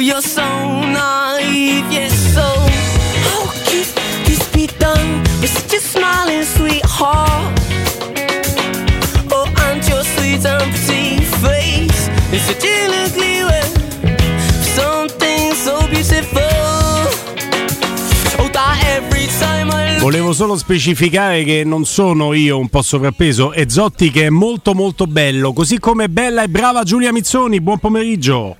You're so naive, yes, so how could this be done with such a smiling sweetheart? Oh, and your sweet and pretty face is such an ugly way. Something so beautiful. Oh. Volevo solo specificare che non sono io un po' sovrappeso, è Zotti che è molto molto bello, così come bella e brava Giulia Mizzoni. Buon pomeriggio.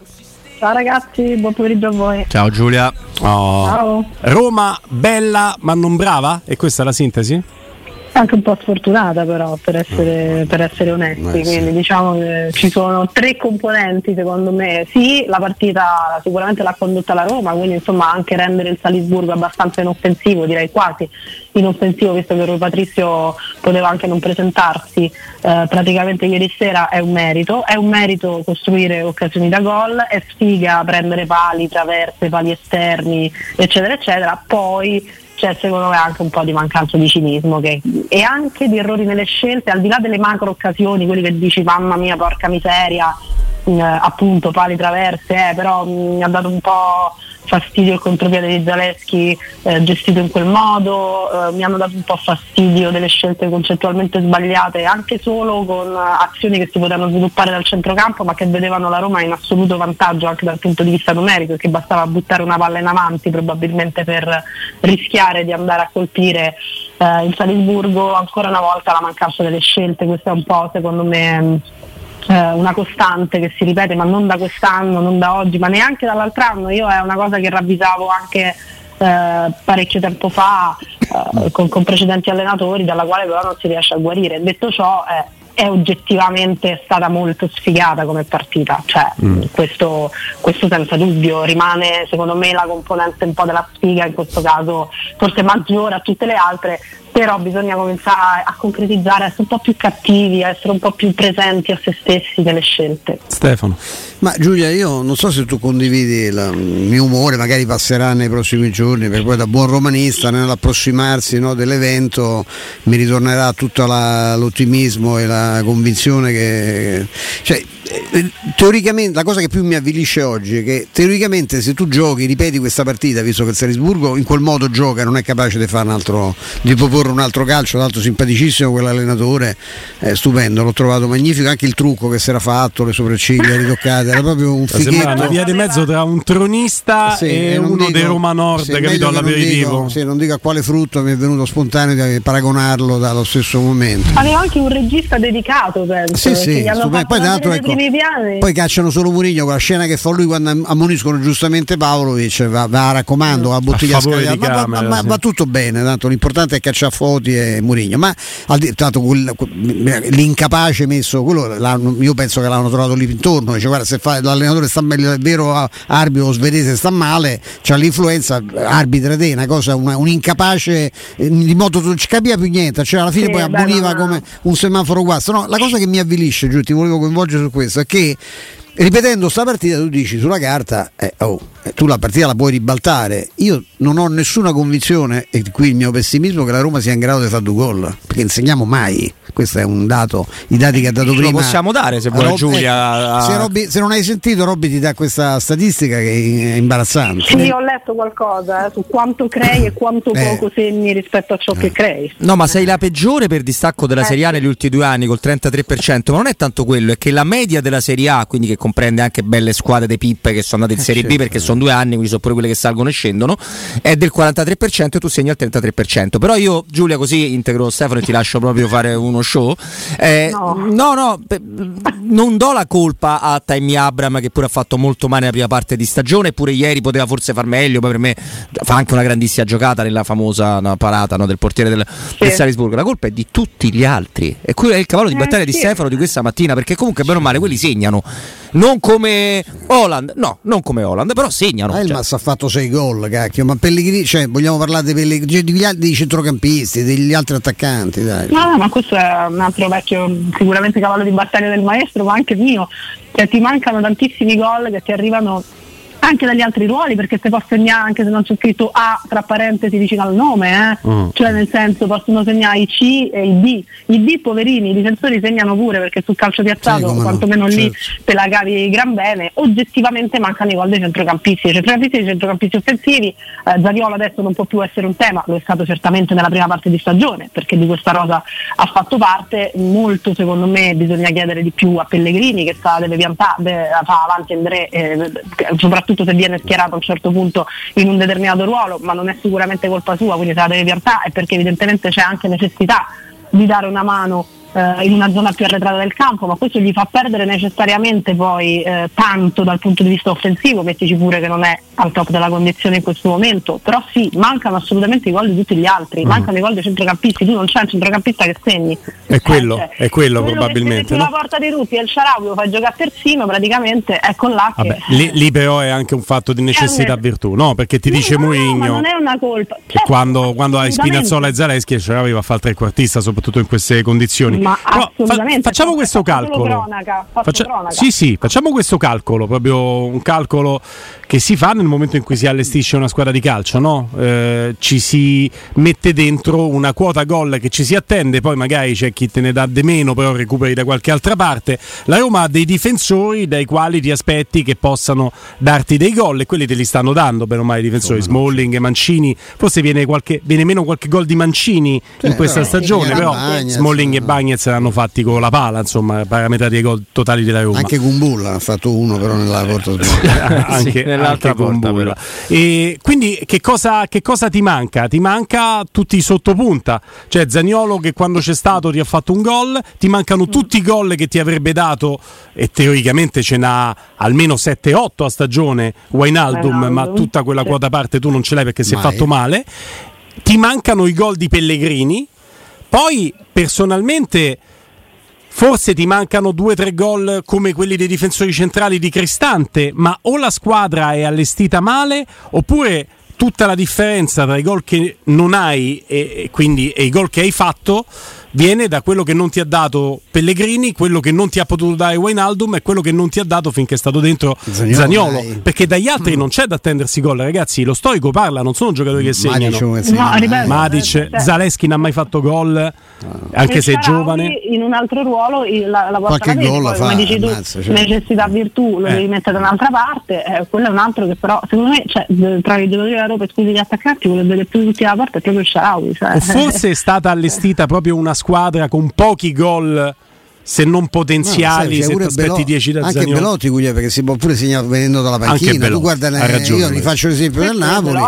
Ciao ragazzi, buon pomeriggio a voi. Ciao Giulia. Ciao. Roma bella ma non brava? E questa è la sintesi? Anche un po' sfortunata però per essere, per essere onesti, Eh, quindi diciamo che ci sono tre componenti secondo me. Sì, la partita sicuramente l'ha condotta la Roma, quindi insomma anche rendere il Salisburgo abbastanza inoffensivo, direi quasi inoffensivo, visto che Rui Patrizio poteva anche non presentarsi eh, praticamente ieri sera, è un merito. È un merito costruire occasioni da gol, è sfiga prendere pali, traverse, pali esterni, eccetera, eccetera. Poi c'è secondo me anche un po' di mancanza di cinismo che- e anche di errori nelle scelte, al di là delle macro occasioni, quelli che dici mamma mia porca miseria, appunto pali traverse, eh, però mi ha dato un po' fastidio il contropiede di Zaleschi eh, gestito in quel modo, eh, mi hanno dato un po' fastidio delle scelte concettualmente sbagliate, anche solo con eh, azioni che si potevano sviluppare dal centrocampo ma che vedevano la Roma in assoluto vantaggio anche dal punto di vista numerico, che bastava buttare una palla in avanti probabilmente per rischiare di andare a colpire eh, il Salisburgo, ancora una volta la mancanza delle scelte, questo è un po' secondo me mh, eh, una costante che si ripete, ma non da quest'anno, non da oggi, ma neanche dall'altro anno. Io è una cosa che ravvisavo anche eh, parecchio tempo fa eh, con, con precedenti allenatori, dalla quale però non si riesce a guarire. Detto ciò, eh, è oggettivamente stata molto sfigata come partita, cioè, questo, questo senza dubbio rimane secondo me la componente un po' della sfiga, in questo caso forse maggiore a tutte le altre, però bisogna cominciare a concretizzare, a essere un po' più cattivi, a essere un po' più presenti a se stessi nelle scelte. Stefano. Ma Giulia, io non so se tu condividi la- il mio umore, magari passerà nei prossimi giorni, perché poi da buon romanista nell'approssimarsi no, dell'evento mi ritornerà tutto la- l'ottimismo e la convinzione che... Cioè, teoricamente la cosa che più mi avvilisce oggi è che teoricamente se tu giochi, ripeti questa partita, visto che il Salisburgo in quel modo gioca, non è capace di fare un altro, di proporre un altro calcio, l'altro simpaticissimo quell'allenatore, è stupendo, l'ho trovato magnifico, anche il trucco che si era fatto, le sopracciglia ritoccate, era proprio un una fighetto. via di mezzo tra un tronista Sì, e non uno dico- dei Roma Nord, sì, capito? che non All'aperitivo. dico- sì, non dico a quale frutto mi è venuto spontaneo di paragonarlo dallo stesso momento. Aveva anche un regista dedicato, penso, Sì, sì, poi tra l'altro ecco, i primi piani. poi cacciano solo Murigno con la scena che fa lui quando am- ammoniscono giustamente Pavlovic va, va a raccomando va a bottiglia A scagliata. ma, va- camera, ma- sì. va tutto bene tanto l'importante è cacciare Foti e Murigno ma di- tanto quel- quel- l'incapace messo quello io penso che l'hanno trovato lì intorno dice guarda se fa, l'allenatore sta meglio è vero arbitro svedese sta male c'ha l'influenza arbitra te una cosa una- un incapace eh, di modo non ci capiva più niente cioè alla fine Sì, poi abboniva come un semaforo guasto no la cosa che mi avvilisce giù ti volevo coinvolgere su questo è che ripetendo sta partita tu dici sulla carta eh, oh, eh, tu la partita la puoi ribaltare. Io non ho nessuna convinzione e qui il mio pessimismo che la Roma sia in grado di fare due gol perché insegniamo mai questo è un dato i dati che ha dato Ce lo prima possiamo dare, se vuole Rob- Giulia. eh, se, Robby- se non hai sentito Robby ti dà questa statistica che è imbarazzante Sì, ho letto qualcosa eh, su quanto crei e quanto Eh. poco segni rispetto a ciò che crei. No, ma sei la peggiore per distacco della Eh, Serie A negli ultimi due anni col 33%, ma non è tanto quello, è che la media della Serie A, quindi che comprende anche belle squadre di pippe che sono andate in Serie B perché sono due anni, quindi sono pure quelle che salgono e scendono, è del 43% e tu segni al 33%. Però io, Giulia, così integro Stefano e ti lascio proprio fare uno show. Eh, No. no, no, pe- non do la colpa a Tammy Abram che pure ha fatto molto male la prima parte di stagione, eppure ieri poteva forse far meglio, poi per me fa anche una grandissima giocata nella famosa no, parata no, del portiere del, del Salisburgo. La colpa è di tutti gli altri. E qui è il cavallo di Eh, battaglia di sì. Stefano di questa mattina, perché comunque bene o male quelli segnano. Non come Holland, no, non come Holland, però segnano. Ah, il Cioè, ha fatto 6 gol, cacchio, ma Pellegrini, cioè, vogliamo parlare dei, Pellegrini, degli al- dei centrocampisti, degli altri attaccanti, dai. No, no, ma questo è un altro vecchio, sicuramente cavallo di battaglia del maestro, ma anche mio. Cioè, ti mancano tantissimi gol che ti arrivano anche dagli altri ruoli perché se può segnare anche se non c'è scritto A tra parentesi vicino al nome eh? Mm. cioè nel senso possono segnare i C e i D i D poverini i difensori segnano pure perché sul calcio piazzato Sì, come no, quantomeno lì certo. te la cavi gran bene oggettivamente mancano i gol dei centrocampisti i centrocampisti e i centrocampisti offensivi eh, Zaniolo adesso non può più essere un tema lo è stato certamente nella prima parte di stagione perché di questa rosa ha fatto parte molto secondo me bisogna chiedere di più a Pellegrini che sta deve piantare deve- fa avanti André eh, soprattutto se viene schierato a un certo punto in un determinato ruolo ma non è sicuramente colpa sua quindi se la deve piantare è perché evidentemente c'è anche necessità di dare una mano eh, in una zona più arretrata del campo, ma questo gli fa perdere necessariamente poi eh, tanto dal punto di vista offensivo, mettici pure che non è al top della condizione in questo momento, però sì, mancano assolutamente i gol di tutti gli altri, mancano i gol dei centrocampisti, tu non c'è un centrocampista che segni. È quello, Cioè, è quello che probabilmente, se no? la porta di tutti e il Sharawi lo fai giocare terzino, praticamente là che... Vabbè, lì, lì però è anche un fatto di necessità Eh, virtù, no? Perché ti No, dice no, no, ma Mourinho non è una colpa. Certo, quando, quando hai. Spinazzola e Zaleschi ce l'aveva a fare il trequartista, soprattutto in queste condizioni. Ma Però assolutamente, facciamo fa- questo faccio solo calcolo. cronaca, cronaca. Sì, sì, facciamo questo calcolo, proprio un calcolo che si fa nel momento in cui si allestisce una squadra di calcio, no? Eh, ci si mette dentro una quota gol che ci si attende, poi magari c'è chi te ne dà di meno, però recuperi da qualche altra parte. La Roma ha dei difensori dai quali ti aspetti che possano darti dei gol e quelli te li stanno dando, bene o male i difensori, Smalling, Mancini, forse viene, qualche, viene meno qualche gol di Mancini in questa però, stagione, però Bagnez, Smalling e no. Bagnez l'hanno fatti con la pala, insomma, parametrati ai gol totali della Roma. Anche Kumbulla ha fatto uno però nella porta sbagliata. anche, Sì, nell'altra anche porta, però. E quindi che cosa, che cosa ti manca? Ti manca tutti i sottopunta, cioè Zaniolo che quando c'è stato ti ha fatto un gol, ti mancano tutti i gol che ti avrebbe dato e teoricamente ce n'ha almeno 7-8 a stagione Wijnaldum, Wijnaldum, ma tutta quella sì. quota parte tu non ce l'hai perché si è fatto male. Ti mancano i gol di Pellegrini. Poi personalmente Forse ti mancano due o tre gol come quelli dei difensori centrali di Cristante, ma o la squadra è allestita male oppure tutta la differenza tra i gol che non hai e, e quindi, e i gol che hai fatto viene da quello che non ti ha dato Pellegrini, quello che non ti ha potuto dare Wijnaldum e quello che non ti ha dato finché è stato dentro Zaniolo, Zaniolo, dai. perché dagli altri non c'è da attendersi gol ragazzi, lo storico parla, non sono giocatori che Matic segnano come segna. No, ripeto, Matic, cioè- Zaleschi non ha mai fatto gol anche Il se è giovane in un altro ruolo la, la porta la gol la fa, come dici tu ammazza, cioè. necessità virtù lo Eh. devi mettere da un'altra parte eh, quello è un altro che però secondo me cioè, tra i giocatori della Roma esclusi gli attaccanti quello vede più tutti la porta è proprio il Sharawi cioè. O forse è stata allestita proprio una squadra con pochi gol, se non potenziali, No, sai, se ti aspetti Belo- 10 da anche Zaniolo. Belotti Guglielmo, perché si può pure segnare venendo dalla panchina tu guarda ha ne- ragione, io Belotti. rifaccio l'esempio del Napoli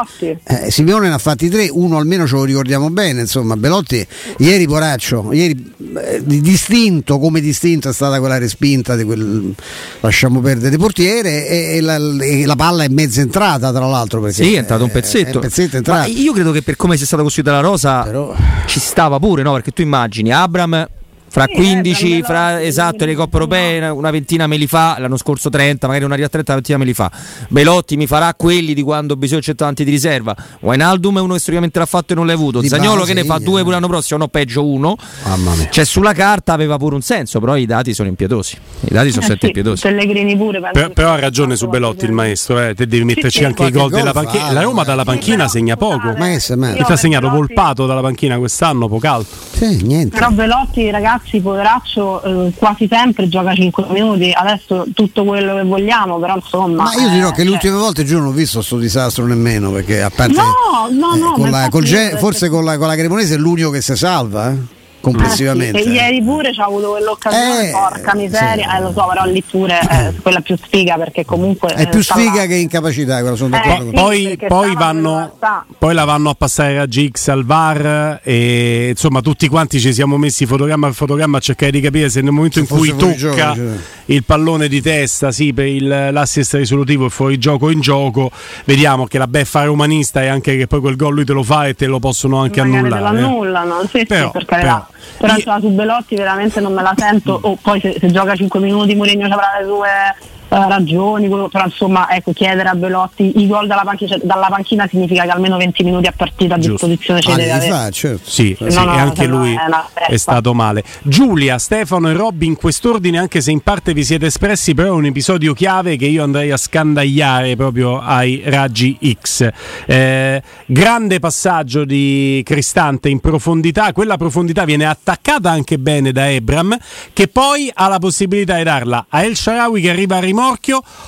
eh, Simeone ne ha fatti tre uno almeno ce lo ricordiamo bene insomma Belotti ieri Poraccio ieri eh, di distinto come distinto è stata quella respinta di quel lasciamo perdere portiere e, e la, e la palla è mezza entrata tra l'altro perché Sì, è entrato un pezzetto. pezzetto entrato io credo che per come sia stata costruita la rosa Però- ci stava pure, no? Perché tu immagini Abram fra Sì, 15, eh, fra Belotti, esatto, le coppe no. europee, una ventina me li fa, l'anno scorso 30, magari arriva a 30, una ventina me li fa. Belotti mi farà quelli di quando bisogna c'è tanti di riserva. Wijnaldum è uno che storicamente l'ha fatto e non l'ha avuto. Di Zagnolo base, che ne fa due eh. pure l'anno prossimo, no peggio uno. mamma mia Cioè sulla carta aveva pure un senso, però i dati sono impietosi. I dati sono Eh sempre sì, impietosi. Pellegrini pure penso Per- che però ha ragione su Belotti il qualche- maestro, eh. te devi metterci sì, anche i gol gol della panchina. La Roma dalla eh. panchina però, segna poco. Ma che se- ma- ti ha segnato Belotti- Volpato dalla panchina quest'anno, poco altro. sì, niente Però Velotti, ragazzi, poveraccio, eh, quasi sempre gioca 5 minuti, adesso tutto quello che vogliamo, però insomma... Ma io dirò eh, che le cioè- ultime volte giù non ho visto sto disastro nemmeno perché a parte No, no, no, con la- col forse con la, con la Cremonese è l'unico che si salva eh, complessivamente. Eh sì, e ieri pure c'ha avuto quell'occasione, Eh, porca miseria, sì. eh, lo so, però lì pure è quella più sfiga perché comunque... È eh, più sfiga che incapacità, quello sono Eh, d'accordo sì. con te. Poi, poi vanno, poi la vanno a passare a GX al VAR e insomma tutti quanti ci siamo messi fotogramma per fotogramma a cercare di capire se nel momento in Se cui fosse fuori tocca gioco, cioè. Il pallone di testa, sì, per il, l'assist risolutivo e fuori gioco in gioco, vediamo che la beffa romanista è anche che poi quel gol lui te lo fa e te lo possono anche Magari te lo annullare. eh. annullano, sì, Però- sì, per carità. però- Però, io- insomma, su Belotti veramente non me la sento. O poi se, se gioca 5 minuti Mourinho ci avrà le sue ragioni, quello- però insomma ecco, chiedere a Belotti i gol dalla panchina, dalla panchina significa che almeno 20 minuti a partita a Giusto. disposizione ce Ah, li deve fa, certo. Sì, No, sì, no, e anche lui è una festa. è stato male. Giulia, Stefano e Robby in quest'ordine, anche se in parte vi siete espressi, però è un episodio chiave che io andrei a scandagliare proprio ai raggi X. Eh, grande passaggio di Cristante in profondità, quella profondità viene attaccata anche bene da Ebram, che poi ha la possibilità di darla a El Sharawi che arriva a rimorchio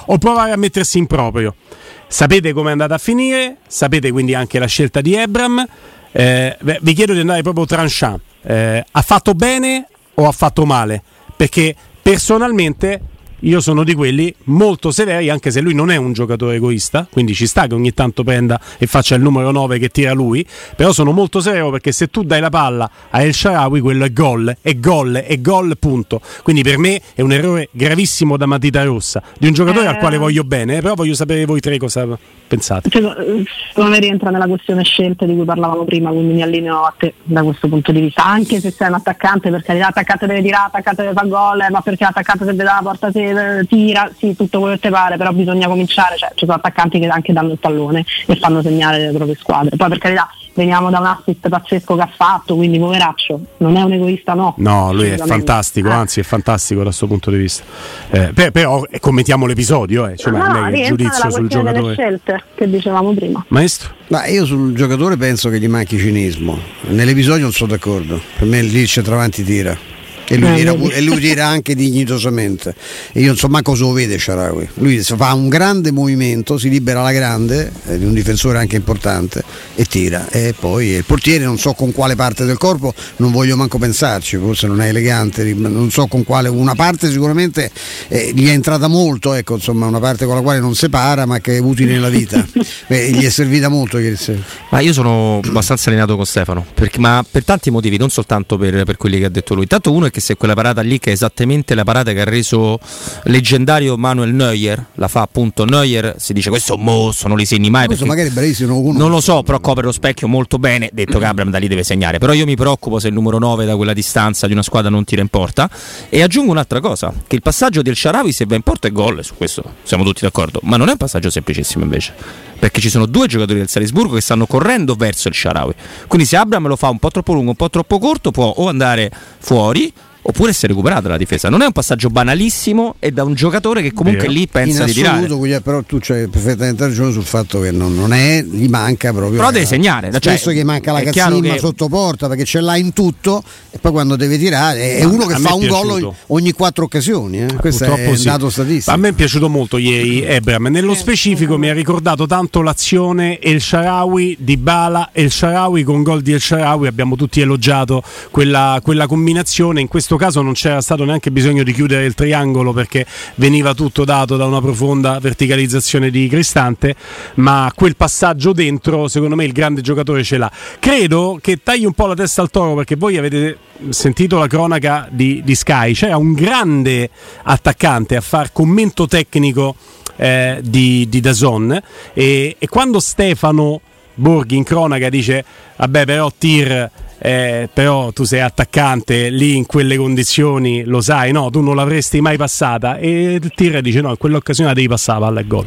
o provare a mettersi in proprio. Sapete come è andata a finire, sapete quindi anche la scelta di Ebram. Eh, vi chiedo di andare proprio tranchant. Eh, ha fatto bene o ha fatto male? Perché personalmente io sono di quelli molto severi, anche se lui non è un giocatore egoista, quindi ci sta che ogni tanto prenda e faccia il numero 9 che tira lui, però sono molto severo perché se tu dai la palla a El Sharawi quello è gol, è gol, è gol, punto. Quindi per me è un errore gravissimo da matita rossa, di un giocatore Eh. al quale voglio bene, eh, però voglio sapere voi tre cosa pensate. Secondo secondo me rientra nella questione scelte di cui parlavamo prima, quindi mi allineo a te da questo punto di vista. Anche se sei un attaccante, per carità, l'attaccante deve tirare, l'attaccante deve fare gol, eh, ma perché l'attaccante se vede la porta se eh, tira, sì, tutto quello che ti pare, però bisogna cominciare, cioè ci sono attaccanti che anche danno il pallone e fanno segnare le proprie squadre. Poi per carità veniamo da un assist pazzesco che ha fatto, quindi poveraccio, non è un egoista no. No, lui è fantastico, Eh. anzi è fantastico da questo punto di vista. Eh, per- però eh, commentiamo l'episodio, eh, cioè, No, non no, è che giudizio sul giocatore. scelte che dicevamo prima. Maestro? Ma io sul giocatore penso che gli manchi cinismo. Nell'episodio non sono d'accordo. Per me lì c'è avanti tira. E lui, pu- e lui tira anche dignitosamente. E io non so manco se lo vede Sharawi. Lui fa un grande movimento, si libera alla grande, di un difensore anche importante, e tira. E poi il portiere non so con quale parte del corpo, non voglio manco pensarci, forse non è elegante, non so con quale, una parte sicuramente eh, gli è entrata molto, ecco, insomma, una parte con la quale non separa ma che è utile nella vita. Beh, gli è servita molto ieri sera. Ma io sono abbastanza allineato con Stefano, perché- ma per tanti motivi, non soltanto per, per quelli che ha detto lui. Intanto uno è che se quella parata lì, che è esattamente la parata che ha reso leggendario Manuel Neuer, la fa appunto Neuer, si dice questo è un mostro, non li segni mai. Questo perché- magari è bravissimo, non lo conosco. non lo so, però copre lo specchio molto bene. Detto che Abram da lì deve segnare. Però io mi preoccupo se il numero 9 da quella distanza di una squadra non tira in porta. E aggiungo un'altra cosa: che il passaggio del Sharawi, se va in porta, è gol. Su questo siamo tutti d'accordo. Ma non è un passaggio semplicissimo invece. Perché ci sono due giocatori del Salisburgo che stanno correndo verso il Sharawi. Quindi se Abram lo fa un po' troppo lungo, un po' troppo corto, può o andare fuori. Oppure essere recuperato la difesa. Non è un passaggio banalissimo e da un giocatore che comunque Vero. lì pensa in di tirare. quindi, però tu c'hai perfettamente ragione sul fatto che non, non è, gli manca proprio. Però la- deve segnare, cioè, Spesso gli manca la è cazzimma che- sotto porta perché ce l'ha in tutto e poi quando deve tirare è uno che fa è un gol ogni, quattro occasioni. eh. Questo è Purtroppo un sì. dato statistico. A me è piaciuto molto ieri Ebram. Nello specifico mi ha ricordato tanto l'azione El Sharawi di Bala El Sharawi con gol di El Sharawi. Abbiamo tutti elogiato quella, quella combinazione. In questo caso non c'era stato neanche bisogno di chiudere il triangolo perché veniva tutto dato da una profonda verticalizzazione di Cristante. Ma quel passaggio dentro, secondo me, il grande giocatore ce l'ha. Credo che tagli un po' la testa al toro perché voi avete sentito la cronaca di, di Sky. C'era un grande attaccante a far commento tecnico eh, di, di Dazon e, e quando Stefano Borghi in cronaca dice vabbè però Tir eh, però tu sei attaccante lì in quelle condizioni lo sai no tu non l'avresti mai passata e Tir dice no in quell'occasione la devi passare la palla e gol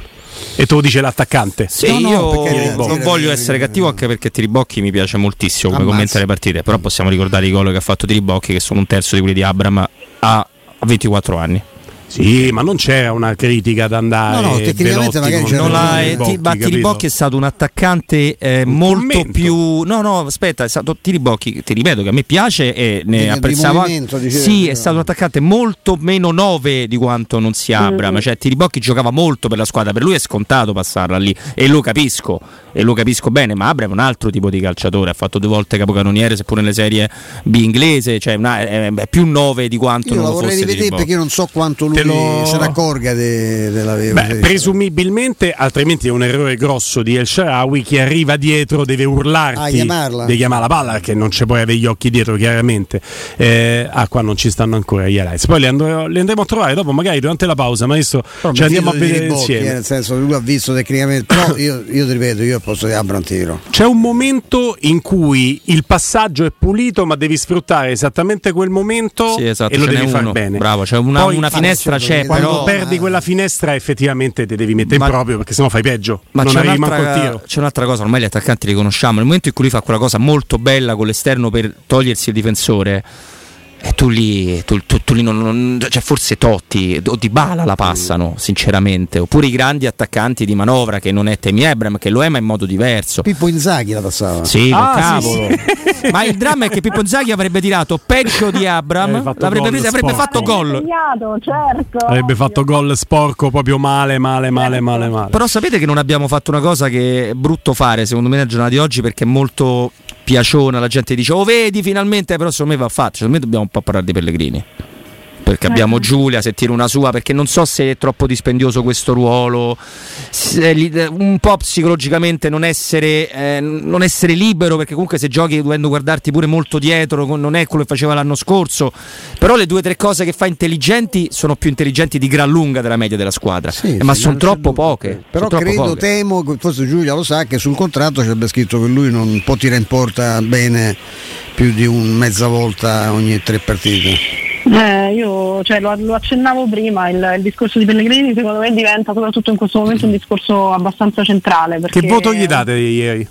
e te lo dice l'attaccante Sì, No, no, io perché- non voglio essere cattivo anche perché Tiribocchi mi piace moltissimo come Ammazza. commenta le partite, però possiamo ricordare i gol che ha fatto Tiribocchi che sono un terzo di quelli di Abram a 24 anni. Sì ma non c'era una critica da andare No, no, tecnicamente magari c'era Non l'ha- Tiribocchi, Ti- ma? Tiribocchi è stato un attaccante eh, Un molto commento. più. No, no, aspetta, è stato Tiribocchi, ti ripeto che a me piace e ne Di- di apprezzavo. dicevi. sì, è stato un attaccante molto meno 9 di quanto non sia Abram. Cioè, Tiribocchi giocava molto per la squadra, per lui è scontato passarla lì e lo capisco. E lo capisco bene, ma Abram è un altro tipo di calciatore. Ha fatto due volte capocannoniere, seppure nelle serie B inglese, cioè una- è, è più 9 di quanto Io non la lo vorrei fosse rivedere Tiribocchi. perché io non so quanto lui Te lo- se ne accorga de- della Beh, presumibilmente, altrimenti è un errore grosso di El Sharawi. Chi arriva dietro deve urlarti, Ah, chiamarla? deve chiamare la palla perché non ci puoi avere gli occhi dietro, chiaramente. Eh, ah, qua non ci stanno ancora gli highlights. Poi li, andrò- li andremo a trovare dopo, magari durante la pausa. Maestro, Però ci andiamo a vedere Tiribocchi, insieme. eh, nel senso lui ha visto tecnicamente però io, io ti ripeto io al posto di Abram tiro C'è un momento in cui il passaggio è pulito, ma devi sfruttare esattamente quel momento Sì, esatto, e lo devi fare bene. Bravo, c'è una, Poi- una Ah, finestra finestra c'è, Quando però perdi quella finestra effettivamente ti devi mettere Ma- in proprio perché sennò fai peggio. Ma non c'è arrivi manco un'altra, tiro. c'è un'altra cosa, ormai gli attaccanti li conosciamo. Nel momento in cui lui fa quella cosa molto bella con l'esterno per togliersi il difensore, e tu lì, tu, tu- tu lì non, non- cioè forse Totti o Di Bala la passano, sinceramente. Oppure i grandi attaccanti di manovra che non è Temi Ebram, che lo è ma in modo diverso. Pippo Inzaghi la passava. Sì, Ah, cavolo. sì, Ma il dramma è che Pippo Inzaghi avrebbe tirato peggio di Abram, Avrebbe fatto l'avrebbe avrebbe fatto gol. Segnato, certo. Avrebbe fatto gol sporco proprio male, male, male, male, male. Però sapete che non abbiamo fatto una cosa che è brutto fare, secondo me, nella giornata di oggi, perché è molto piaciona, la gente dice, oh vedi finalmente, però secondo me va fatto, secondo me dobbiamo un po' parlare di Pellegrini. Perché abbiamo Giulia, se tira una sua, perché non so se è troppo dispendioso questo ruolo, un po' psicologicamente non essere, eh, non essere libero, perché comunque se giochi dovendo guardarti pure molto dietro, non è quello che faceva l'anno scorso, però le due o tre cose che fa intelligenti sono più intelligenti di gran lunga della media della squadra, Sì, Eh, ma sì, sono troppo dubbio. poche. Però troppo credo, poche. temo, che forse Giulia lo sa, che sul contratto c'è scritto che lui non può tirare in porta bene più di un mezza volta ogni tre partite. Eh, io cioè, lo, lo accennavo prima, il, il discorso di Pellegrini secondo me diventa soprattutto in questo momento un discorso abbastanza centrale. Perché Che voto gli date ieri?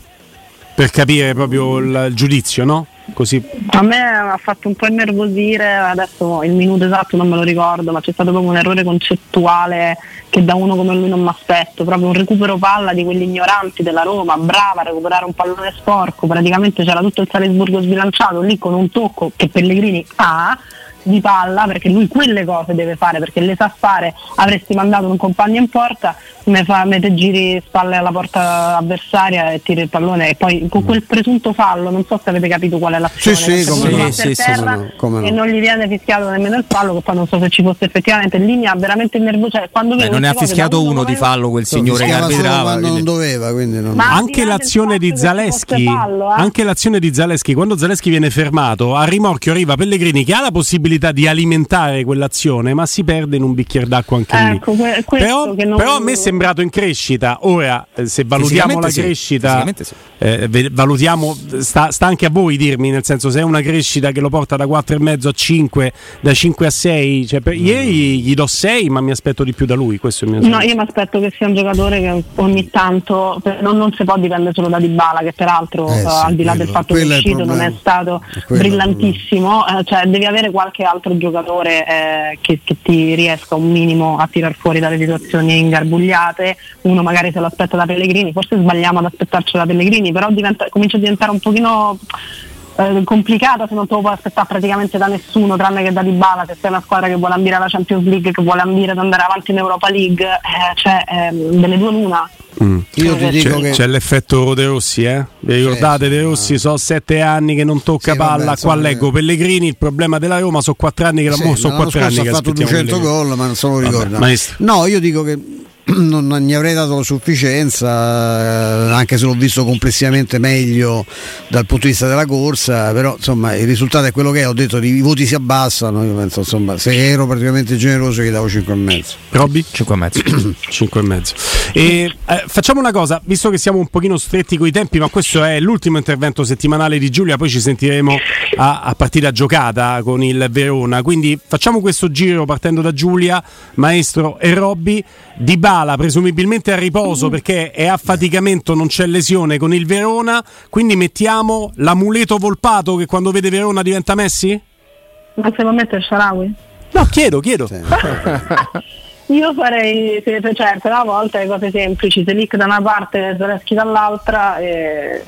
Per capire proprio il, il giudizio, no? Così. A me ha fatto un po' innervosire, adesso il minuto esatto non me lo ricordo, ma c'è stato proprio un errore concettuale che da uno come lui non mi aspetto, proprio un recupero palla di quelli ignoranti della Roma, brava a recuperare un pallone sporco, praticamente c'era tutto il Salisburgo sbilanciato lì con un tocco che Pellegrini ha di palla perché lui quelle cose deve fare perché le sa fare avresti mandato un compagno in porta me, fa, me te giri spalle alla porta avversaria e tiri il pallone e poi con quel presunto fallo non so se avete capito qual è l'azione Sì, sì, come Sì, sì, no, come no. e non gli viene fischiato nemmeno il fallo che poi non so se ci fosse effettivamente in linea veramente nervoso cioè, quando Beh, non ne ha fischiato uno di fallo quel signore che solo arbitrava. quando non doveva, quindi non... Ma- Anche l'azione di Zaleschi, fallo, eh. anche l'azione di Zaleschi, quando Zaleschi viene fermato, a rimorchio arriva Pellegrini che ha la possibilità di alimentare quell'azione, ma si perde in un bicchiere d'acqua anche lì. Ecco, que- Però, che non- però a me è sembrato in crescita. Ora, eh, se valutiamo la sì, crescita, sì. eh, valutiamo, sta, sta anche a voi dirmi, nel senso se è una crescita che lo porta da 4,5 a 5, da 5 a 6, cioè per- ieri gli do 6, ma mi aspetto di più da lui. Questo è il mio No, senso. io mi aspetto che sia un giocatore che ogni tanto non, non si può dipendere solo da Dybala che peraltro Eh eh, sì, al di là quello- del fatto che è uscito non è stato brillantissimo eh, cioè devi avere qualche altro giocatore eh, che, che ti riesca un minimo a tirar fuori dalle situazioni ingarbugliate. Uno magari se lo aspetta da Pellegrini forse sbagliamo ad aspettarci da Pellegrini però diventa- comincia a diventare un pochino eh, complicata se non te lo puoi aspettare praticamente da nessuno tranne che da Dybala se sei una squadra che vuole ambire alla Champions League che vuole ambire ad andare avanti in Europa League eh, cioè ehm, delle due l'una Mm. Io ti dico C'è, che... c'è l'effetto De Rossi, eh? Vi ricordate De Rossi? Sono sette anni che non tocca Sì, palla. vabbè, Qua insomma, leggo eh. Pellegrini. Il problema della Roma sono quattro anni che la Sì, mo- sono quattro anni che ha fatto aspettiamo 200 Pellegrini. gol ma non se lo Vabbè, ricorda maestro. no io dico che non non gli avrei dato la sufficienza eh, anche se l'ho visto complessivamente meglio dal punto di vista della corsa però insomma il risultato è quello che è ho detto i voti si abbassano io penso insomma se ero praticamente generoso gli davo 5 e mezzo Robby? 5 e mezzo. 5 e mezzo. E, eh, facciamo una cosa, visto che siamo un pochino stretti coi tempi, ma questo è l'ultimo intervento settimanale di Giulia, poi ci sentiremo a, a partita giocata con il Verona. Quindi facciamo questo giro partendo da Giulia, Maestro e Robby. Di Bala presumibilmente a riposo perché è a faticamento, non c'è lesione con il Verona. Quindi mettiamo l'amuleto volpato che quando vede Verona diventa Messi? ma se può mettere Sharawi? No, chiedo, chiedo. Io farei, cioè per una volta le cose semplici, Selic da una parte e Zaleschi dall'altra e,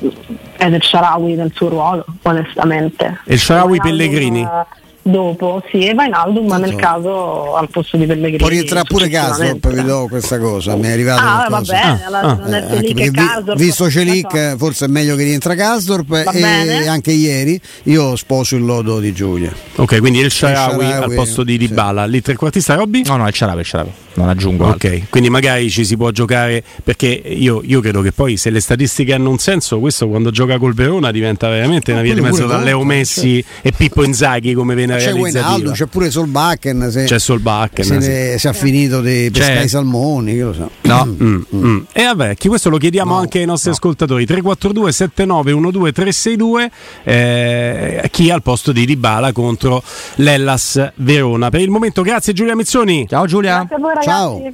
ed il Sharawi nel suo ruolo, onestamente. E il Wijnaldum, Pellegrini? eh, Dopo, sì, e Vainaldum ma nel caso al posto di Pellegrini. può rientrare pure successivamente. Casdorp vi do questa cosa mi è arrivata Ah, va qualcosa. bene, Ah, ah. non è Eh, vi- Casdorp. visto Celic D'accordo. forse è meglio che rientra Casdorp Va e bene. anche ieri io sposo il lodo di Giulia Ok, quindi il Shaarawy, al posto di sì. Dybala. Lì trequartista Robby? No, no, il Ciarabe, il Ciarabe. Non aggiungo altro. Ok, quindi magari ci si può giocare perché io, io credo che poi se le statistiche hanno un senso, questo quando gioca col Verona diventa veramente una via di mezzo da Leo conta, Messi e Pippo Inzaghi come viene c'è Wijnaldum c'è pure Solbakken se, C'è Solbakken, se, sì. ne- se ha finito di pescare C'è. i salmoni che lo so No, Mm, mm. E vabbè, chi questo lo chiediamo anche ai nostri ascoltatori 342 79 12 362 eh, chi chi al posto di Dybala contro l'Ellas Verona. Per il momento grazie Giulia Mizzoni. Ciao Giulia. Grazie a voi ragazzi. Ciao.